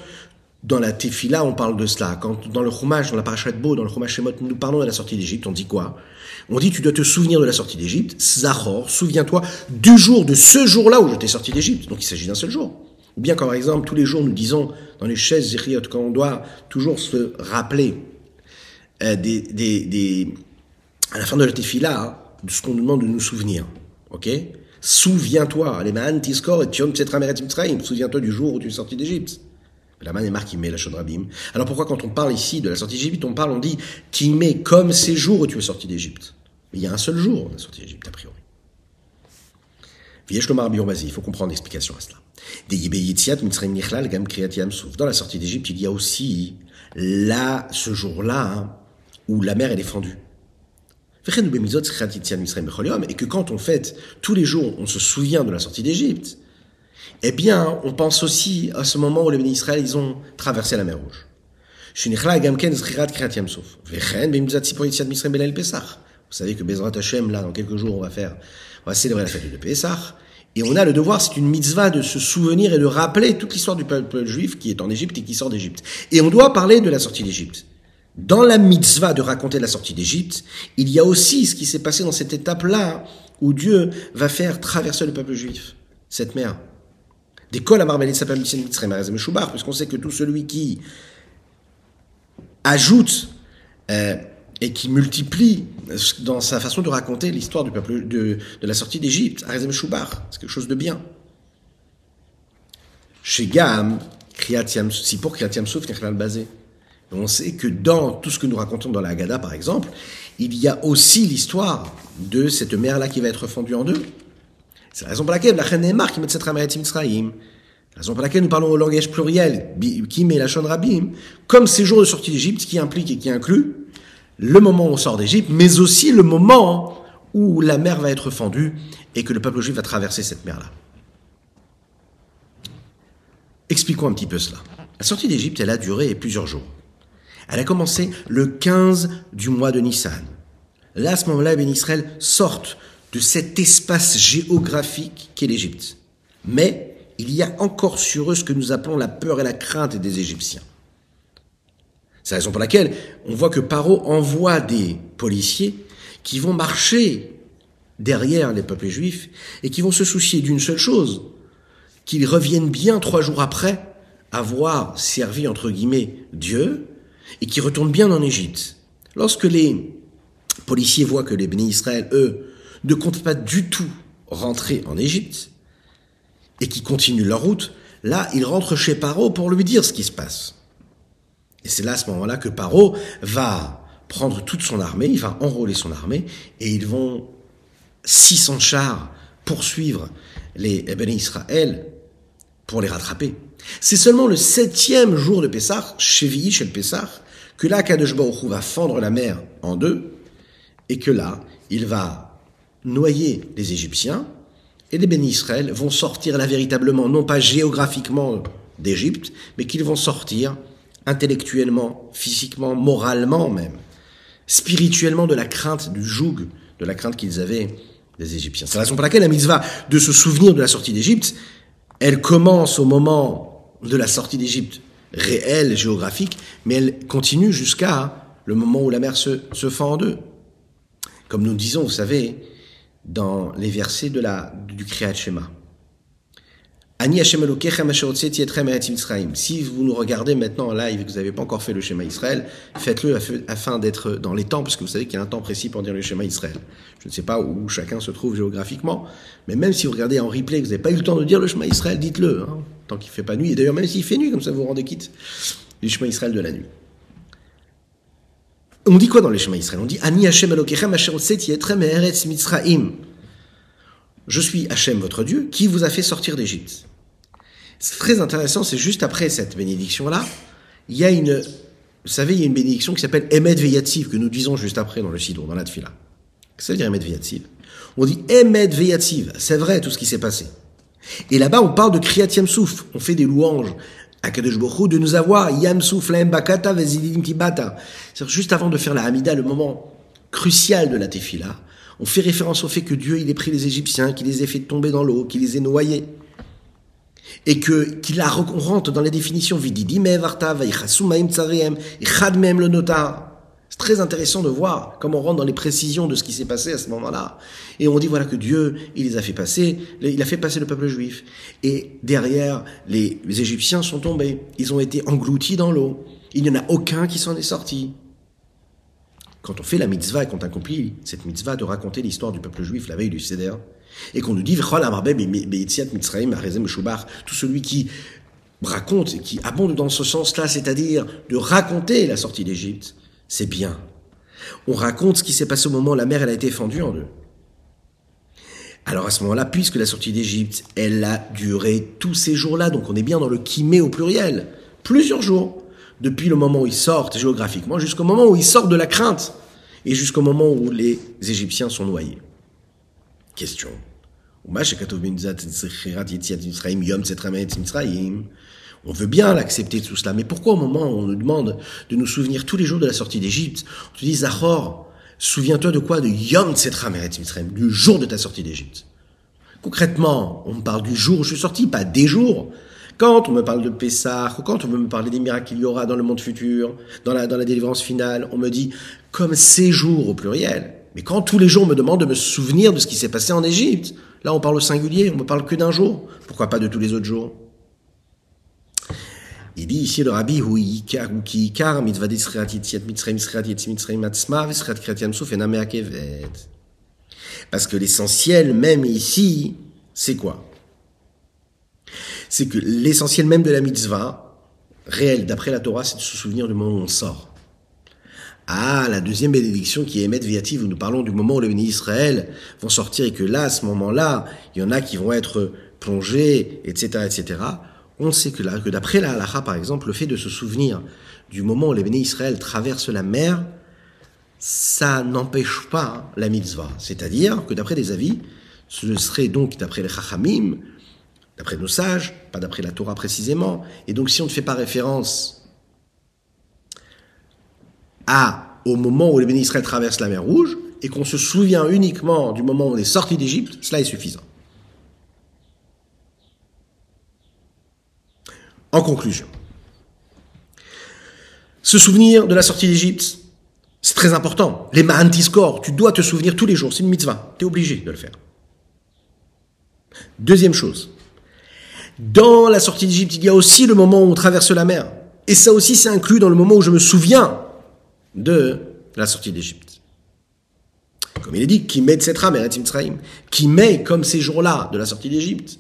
dans la Tefila, on parle de cela. Dans le Chumash, dans la Parashat Bo, dans le Chumash Shemot, nous parlons de la sortie d'Égypte, on dit quoi? On dit tu dois te souvenir de la sortie d'Égypte. Zachor, souviens-toi du jour, de ce jour-là où je t'ai sorti d'Égypte. Donc il s'agit d'un seul jour. Ou bien quand par exemple tous les jours nous disons dans les chaises Zéchiot, quand on doit toujours se rappeler euh, des, à la fin de la Tefila, hein, de ce qu'on nous demande de nous souvenir. Ok? Souviens-toi, les Tiskor et Souviens-toi du jour où tu es sorti d'Égypte. La man est marquée met la Shodrabim. Alors pourquoi quand on parle ici de la sortie d'Égypte, on parle, on dit qui met comme ces jours où tu es sorti d'Égypte Il y a un seul jour de la sortie d'Égypte, a priori. il faut comprendre l'explication à cela. Dans la sortie d'Égypte, il y a aussi là, ce jour-là, hein, où la mer est fendue. Et que quand on fête tous les jours, on se souvient de la sortie d'Égypte, eh bien, on pense aussi à ce moment où les bénis Israël, ils ont traversé la mer Rouge. Vous savez que Bezrat Hashem, là, dans quelques jours, on va faire, on va célébrer la fête de Pessah. Et on a le devoir, c'est une mitzvah de se souvenir et de rappeler toute l'histoire du peuple juif qui est en Égypte et qui sort d'Égypte. Et on doit parler de la sortie d'Égypte. Dans la mitzvah de raconter la sortie d'Égypte, il y a aussi ce qui s'est passé dans cette étape-là où Dieu va faire traverser le peuple juif, cette mer des cols à s'appelle puisqu'on sait que tout celui qui ajoute euh, et qui multiplie dans sa façon de raconter l'histoire du peuple de, la sortie d'Égypte, Arazem Shubar, c'est quelque chose de bien. Chez Gam, si pour Kriyat Souf basé. On sait que dans tout ce que nous racontons dans la Haggadah, par exemple, il y a aussi l'histoire de cette mer-là qui va être fondue en deux. C'est la raison pour laquelle la reine qui met cette. La raison pour laquelle nous parlons au langage pluriel, qui met la Rabim, comme ces jours de sortie d'Égypte qui implique et qui inclut le moment où on sort d'Égypte, mais aussi le moment où la mer va être fendue et que le peuple juif va traverser cette mer-là. Expliquons un petit peu cela. La sortie d'Égypte, elle a duré plusieurs jours. Elle a commencé le 15 du mois de Nissan. Là, à ce moment-là, les Israël sortent de cet espace géographique qu'est l'Égypte. Mais il y a encore sur eux ce que nous appelons la peur et la crainte des Égyptiens. C'est la raison pour laquelle on voit que Paro envoie des policiers qui vont marcher derrière les peuples juifs et qui vont se soucier d'une seule chose, qu'ils reviennent bien trois jours après avoir servi entre guillemets Dieu et qu'ils retournent bien en Égypte. Lorsque les policiers voient que les bénis Israël, eux, ne comptent pas du tout rentrer en Égypte et qui continuent leur route, là, ils rentrent chez Paro pour lui dire ce qui se passe. Et c'est là, à ce moment-là, que Paro va prendre toute son armée, il va enrôler son armée, et ils vont, 600 chars, poursuivre les Béné Israël pour les rattraper. C'est seulement le septième jour de Pessah, chez chez le Pessah, que là, Kadosh va fendre la mer en deux, et que là, il va noyer les Égyptiens, et les bénis Israël vont sortir là véritablement, non pas géographiquement d'Égypte, mais qu'ils vont sortir intellectuellement, physiquement, moralement même, spirituellement de la crainte du joug, de la crainte qu'ils avaient des Égyptiens. C'est la raison pour laquelle la mitzvah de se souvenir de la sortie d'Égypte, elle commence au moment de la sortie d'Égypte réelle, géographique, mais elle continue jusqu'à le moment où la mer se, se fend en deux. Comme nous disons, vous savez, dans les versets de la, du Kriyat Shema. Si vous nous regardez maintenant en live et que vous n'avez pas encore fait le schéma Israël, faites-le afin d'être dans les temps, parce que vous savez qu'il y a un temps précis pour dire le schéma Israël. Je ne sais pas où chacun se trouve géographiquement, mais même si vous regardez en replay, que vous n'avez pas eu le temps de dire le schéma Israël, dites-le, hein, tant qu'il ne fait pas nuit. Et d'ailleurs, même s'il fait nuit, comme ça vous vous rendez quitte du schéma Israël de la nuit. On dit quoi dans les schémas Israël? On dit Ani Hashem Mitzraim. Je suis Hachem, votre Dieu, qui vous a fait sortir d'Égypte. C'est très intéressant, c'est juste après cette bénédiction-là, il y a une, vous savez, il y a une bénédiction qui s'appelle Emet Veyatsiv, que nous disons juste après dans le Sidon, dans la Tfila. Que ça veut dire Emet Veyatsiv On dit Emet Veyatsiv, c'est vrai tout ce qui s'est passé. Et là-bas, on parle de Kriyat Yamsouf, on fait des louanges à Kadosh de nous avoir Yamsouf Laem Bakata Vezidim Tibata. C'est juste avant de faire la Hamida, le moment crucial de la Tefila, on fait référence au fait que Dieu, il ait pris les Égyptiens, qu'il les ait fait tomber dans l'eau, qu'il les ait noyés. Et que qu'il la rentre dans les définitions c'est très intéressant de voir comment on rentre dans les précisions de ce qui s'est passé à ce moment-là. Et on dit voilà que Dieu, il les a fait passer, il a fait passer le peuple juif. Et derrière, les, Égyptiens sont tombés, ils ont été engloutis dans l'eau. Il n'y en a aucun qui s'en est sorti. Quand on fait la mitzvah et qu'on accomplit cette mitzvah de raconter l'histoire du peuple juif la veille du Seder, et qu'on nous dit, tout celui qui raconte et qui abonde dans ce sens-là, c'est-à-dire de raconter la sortie d'Égypte, c'est bien. On raconte ce qui s'est passé au moment où la mer elle a été fendue en deux. Alors à ce moment-là, puisque la sortie d'Égypte, elle a duré tous ces jours-là, donc on est bien dans le kimé au pluriel, plusieurs jours, depuis le moment où ils sortent géographiquement jusqu'au moment où ils sortent de la crainte et jusqu'au moment où les Égyptiens sont noyés. Question. On veut bien l'accepter tout cela, mais pourquoi au moment où on nous demande de nous souvenir tous les jours de la sortie d'Égypte, on te dit Zahor, souviens-toi de quoi? De Yom Mitzrayim, du jour de ta sortie d'Égypte. Concrètement, on me parle du jour où je suis sorti, pas des jours. Quand on me parle de Pessah, ou quand on veut me parler des miracles qu'il y aura dans le monde futur, dans la, dans la délivrance finale, on me dit comme ces jours au pluriel. Mais quand tous les jours on me demande de me souvenir de ce qui s'est passé en Égypte, là on parle au singulier, on ne parle que d'un jour. Pourquoi pas de tous les autres jours? Il dit ici le rabbi parce que l'essentiel même ici, c'est quoi? C'est que l'essentiel même de la mitzvah, réel d'après la Torah, c'est de se souvenir du moment où on sort. Ah, la deuxième bénédiction qui est Viative, où nous parlons du moment où les bénis Israël vont sortir et que là, à ce moment-là, il y en a qui vont être plongés, etc., etc. On sait que d'après la halakha, par exemple, le fait de se souvenir du moment où les bénis Israël traversent la mer, ça n'empêche pas la mitzvah. C'est-à-dire que d'après des avis, ce serait donc d'après les chachamim, d'après nos sages, pas d'après la Torah précisément. Et donc si on ne fait pas référence à, au moment où les bénis Israël traversent la mer Rouge, et qu'on se souvient uniquement du moment où on est sorti d'Égypte, cela est suffisant. En conclusion, se souvenir de la sortie d'Égypte, c'est très important. Les Mahantiskor, tu dois te souvenir tous les jours, c'est une mitzvah, tu es obligé de le faire. Deuxième chose, dans la sortie d'Égypte, il y a aussi le moment où on traverse la mer. Et ça aussi, c'est inclus dans le moment où je me souviens de la sortie d'Égypte. Comme il est dit, qui met qui met comme ces jours-là de la sortie d'Égypte,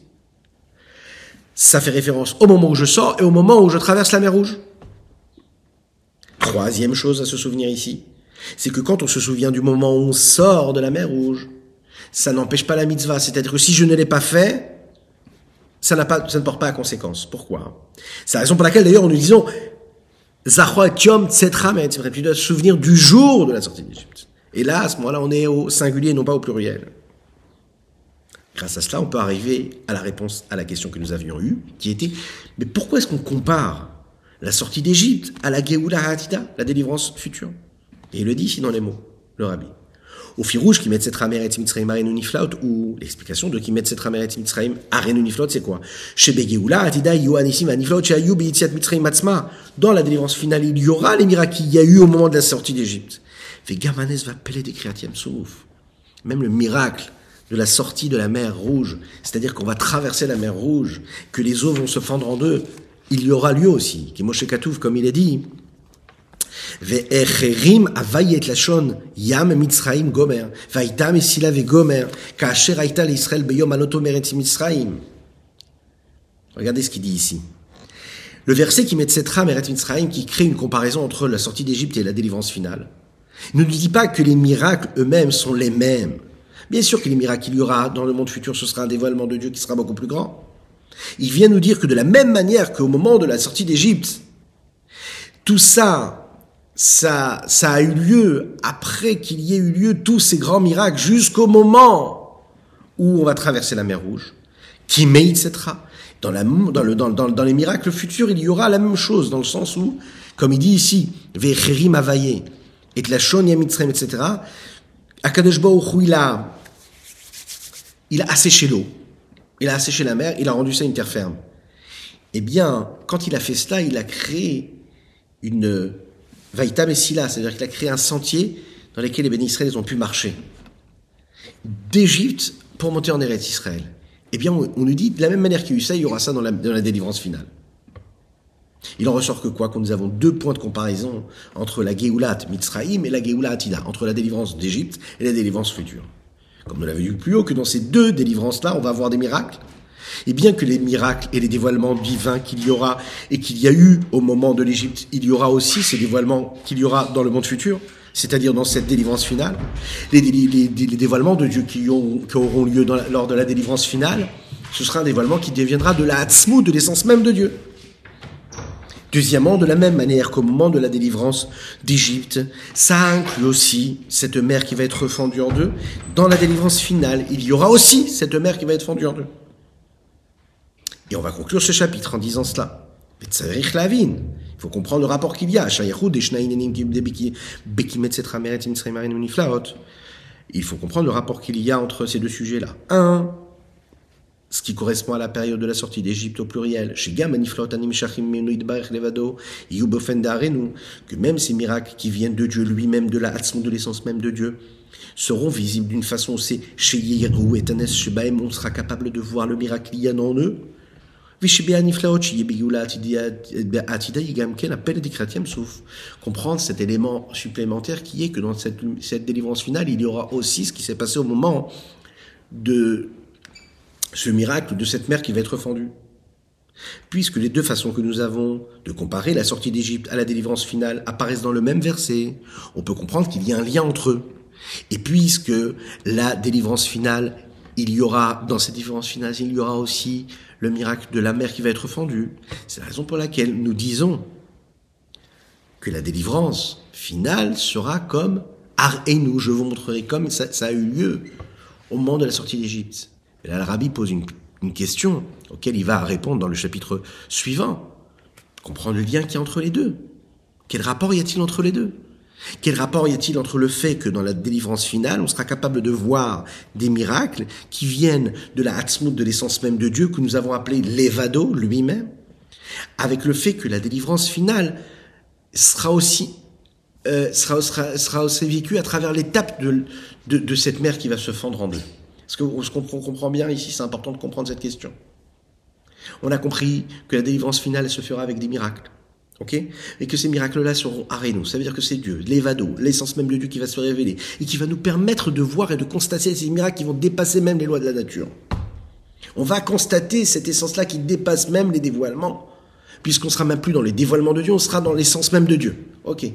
ça fait référence au moment où je sors et au moment où je traverse la mer Rouge. Troisième chose à se souvenir ici, c'est que quand on se souvient du moment où on sort de la mer Rouge, ça n'empêche pas la mitzvah. C'est-à-dire que si je ne l'ai pas fait, ça, n'a pas, ça ne porte pas à conséquence. Pourquoi? C'est la raison pour laquelle d'ailleurs nous disons tu dois te souvenir du jour de la sortie d'Égypte. Et là, à ce moment-là, on est au singulier, non pas au pluriel. Grâce à cela, on peut arriver à la réponse à la question que nous avions eue, qui était, mais pourquoi est-ce qu'on compare la sortie d'Égypte à la Geoula Hatida, la délivrance future? Et il le dit ici dans les mots, le rabbi. Au fil rouge, qui met cette ramère et Mitzrayim Arenuniflaut, ou l'explication de qui met cette ramère et Mitzrayim Arenuniflaut, c'est quoi? Chez Begeoula, Hatida, Yohanissim, Aniflaut, Yitziat Mitzrayim Matzma. Dans la délivrance finale, il y aura les miracles qu'il y a eu au moment de la sortie d'Égypte. Fait Gamanes va peler des créatièmes souf. Même le miracle de la sortie de la mer rouge, c'est-à-dire qu'on va traverser la mer rouge, que les eaux vont se fendre en deux, il y aura lieu aussi, qui Katouf, comme il est dit, Yam Mitzraim Gomer, Vaitam Gomer, Beyom Anoto Mitzraim. Regardez ce qu'il dit ici. Le verset qui met Tsetra Meret Mitzraim, qui crée une comparaison entre la sortie d'Égypte et la délivrance finale, ne nous dit pas que les miracles eux-mêmes sont les mêmes. Bien sûr que les miracles qu'il y aura dans le monde futur, ce sera un dévoilement de Dieu qui sera beaucoup plus grand. Il vient nous dire que de la même manière qu'au moment de la sortie d'Égypte, tout ça, ça, ça a eu lieu après qu'il y ait eu lieu tous ces grands miracles jusqu'au moment où on va traverser la mer Rouge, qui met, etc. Dans, la, dans, le, dans, dans, les miracles futurs, il y aura la même chose, dans le sens où, comme il dit ici, Vecherim avaye, et la Mitzrayim, etc. Akadosh il a asséché l'eau, il a asséché la mer, il a rendu ça une terre ferme. Eh bien, quand il a fait cela, il a créé une Vaïta Messila, c'est-à-dire qu'il a créé un sentier dans lequel les bénis ont pu marcher. D'Égypte pour monter en Eretz Israël. Eh bien, on, nous dit, de la même manière qu'il y a eu ça, il y aura ça dans la, dans la délivrance finale. Il en ressort que quoi? Que nous avons deux points de comparaison entre la Géoulat Mitzraïm et la Géoulat Atida, entre la délivrance d'Égypte et la délivrance future. Comme nous l'avons vu plus haut, que dans ces deux délivrances-là, on va avoir des miracles. Et bien que les miracles et les dévoilements divins qu'il y aura et qu'il y a eu au moment de l'Égypte, il y aura aussi ces dévoilements qu'il y aura dans le monde futur, c'est-à-dire dans cette délivrance finale, les, dévoilements de Dieu qui auront lieu lors de la délivrance finale, ce sera un dévoilement qui deviendra de la hatzmou, de l'essence même de Dieu. Deuxièmement, de la même manière qu'au moment de la délivrance d'Égypte, ça inclut aussi cette mer qui va être fendue en deux. Dans la délivrance finale, il y aura aussi cette mer qui va être fendue en deux. Et on va conclure ce chapitre en disant cela. Il faut comprendre le rapport qu'il y a. Il faut comprendre le rapport qu'il y a entre ces deux sujets-là. Un, ce qui correspond à la période de la sortie d'Égypte au pluriel, que même ces miracles qui viennent de Dieu lui-même, de la de l'essence même de Dieu, seront visibles d'une façon, c'est chez et on sera capable de voir le miracle a en eux. Comprendre cet élément supplémentaire qui est que dans cette, cette délivrance finale, il y aura aussi ce qui s'est passé au moment de ce miracle de cette mer qui va être fendue. Puisque les deux façons que nous avons de comparer la sortie d'Égypte à la délivrance finale apparaissent dans le même verset, on peut comprendre qu'il y a un lien entre eux. Et puisque la délivrance finale, il y aura, dans cette délivrance finale, il y aura aussi le miracle de la mer qui va être fendue. C'est la raison pour laquelle nous disons que la délivrance finale sera comme Ar et nous, je vous montrerai comme ça, ça a eu lieu au moment de la sortie d'Égypte. Et là, le rabbi pose une, question auquel il va répondre dans le chapitre suivant. Comprendre le lien qu'il y a entre les deux. Quel rapport y a-t-il entre les deux? Quel rapport y a-t-il entre le fait que dans la délivrance finale, on sera capable de voir des miracles qui viennent de la hatzmout, de l'essence même de Dieu, que nous avons appelé l'Evado lui-même, avec le fait que la délivrance finale sera aussi euh, sera, sera, sera aussi vécue à travers l'étape de, de cette mer qui va se fendre en deux. Est-ce qu'on comprend bien ici C'est important de comprendre cette question. On a compris que la délivrance finale se fera avec des miracles. Ok? Et que ces miracles-là seront arénos. Ça veut dire que c'est Dieu, l'évado, l'essence même de Dieu qui va se révéler et qui va nous permettre de voir et de constater ces miracles qui vont dépasser même les lois de la nature. On va constater cette essence-là qui dépasse même les dévoilements, puisqu'on sera même plus dans les dévoilements de Dieu, on sera dans l'essence même de Dieu. Ok?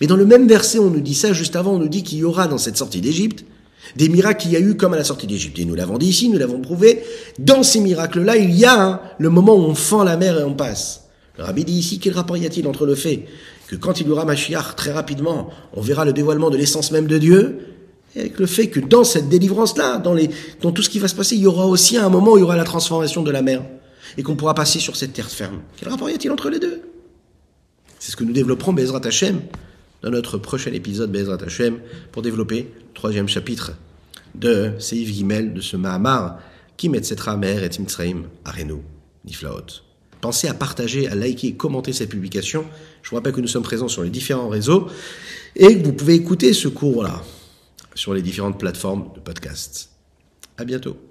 Mais dans le même verset, on nous dit ça, juste avant, on nous dit qu'il y aura dans cette sortie d'Égypte des miracles qu'il y a eu comme à la sortie d'Égypte. Et nous l'avons dit ici, nous l'avons prouvé. Dans ces miracles-là, il y a le moment où on fend la mer et on passe. Le rabbi dit ici, quel rapport y a-t-il entre le fait que quand il y aura Mashiach, très rapidement, on verra le dévoilement de l'essence même de Dieu, et avec le fait que dans cette délivrance-là, dans, les, dans tout ce qui va se passer, il y aura aussi un moment où il y aura la transformation de la mer, et qu'on pourra passer sur cette terre ferme. Quel rapport y a-t-il entre les deux? C'est ce que nous développerons, Bezrat Hashem, dans notre prochain épisode Bezrat Hashem, pour développer le troisième chapitre de Seif Gimel, de ce Mahamar, qui met cette mer et Timtzraim, Arenu, Niflaot. Pensez à partager, à liker, commenter cette publication. Je vous rappelle que nous sommes présents sur les différents réseaux et que vous pouvez écouter ce cours-là sur les différentes plateformes de podcast. À bientôt.